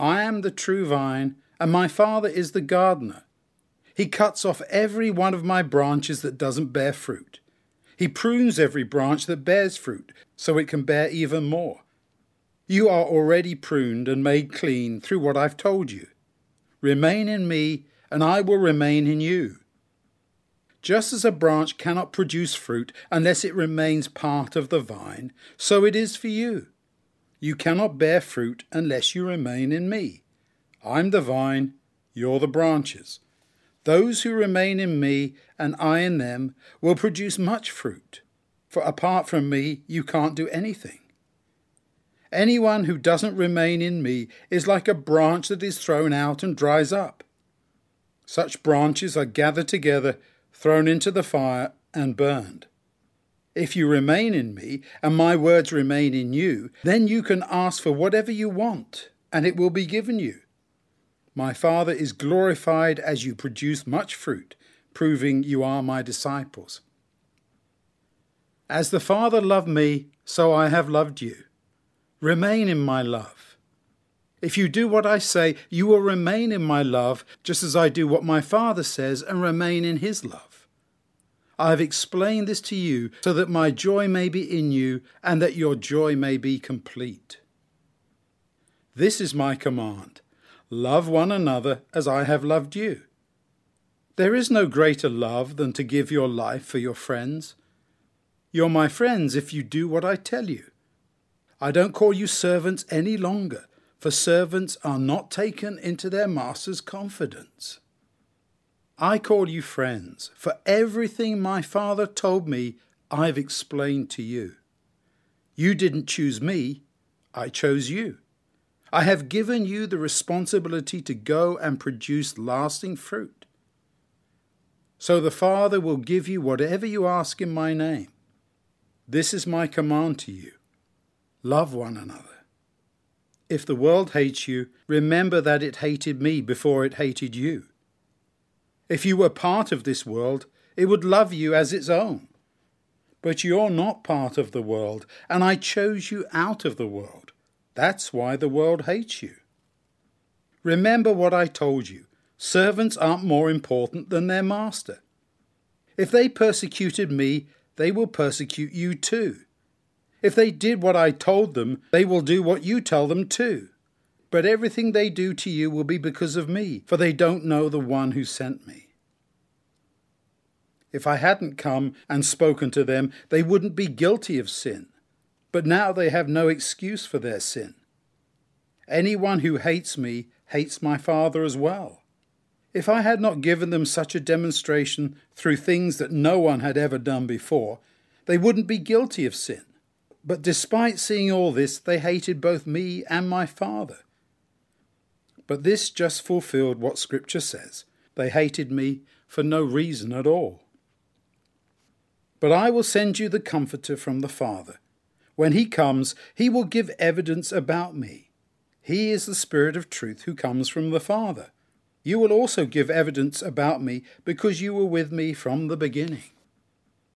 I am the true vine, and my Father is the gardener. He cuts off every one of my branches that doesn't bear fruit. He prunes every branch that bears fruit, so it can bear even more. You are already pruned and made clean through what I've told you. Remain in me, and I will remain in you. Just as a branch cannot produce fruit unless it remains part of the vine, so it is for you. You cannot bear fruit unless you remain in me. I'm the vine, you're the branches. Those who remain in me and I in them will produce much fruit, for apart from me you can't do anything. Anyone who doesn't remain in me is like a branch that is thrown out and dries up. Such branches are gathered together thrown into the fire, and burned. If you remain in me, and my words remain in you, then you can ask for whatever you want, and it will be given you. My Father is glorified as you produce much fruit, proving you are my disciples. As the Father loved me, so I have loved you. Remain in my love. If you do what I say, you will remain in my love, just as I do what my Father says and remain in his love. I have explained this to you so that my joy may be in you and that your joy may be complete. This is my command love one another as I have loved you. There is no greater love than to give your life for your friends. You're my friends if you do what I tell you. I don't call you servants any longer, for servants are not taken into their master's confidence. I call you friends, for everything my Father told me I've explained to you. You didn't choose me, I chose you. I have given you the responsibility to go and produce lasting fruit. So the Father will give you whatever you ask in my name. This is my command to you love one another. If the world hates you, remember that it hated me before it hated you. If you were part of this world, it would love you as its own. But you're not part of the world, and I chose you out of the world. That's why the world hates you. Remember what I told you servants aren't more important than their master. If they persecuted me, they will persecute you too. If they did what I told them, they will do what you tell them too. But everything they do to you will be because of me, for they don't know the one who sent me. If I hadn't come and spoken to them, they wouldn't be guilty of sin. But now they have no excuse for their sin. Anyone who hates me hates my Father as well. If I had not given them such a demonstration through things that no one had ever done before, they wouldn't be guilty of sin. But despite seeing all this, they hated both me and my Father. But this just fulfilled what Scripture says they hated me for no reason at all. But I will send you the Comforter from the Father. When he comes, he will give evidence about me. He is the Spirit of truth who comes from the Father. You will also give evidence about me because you were with me from the beginning.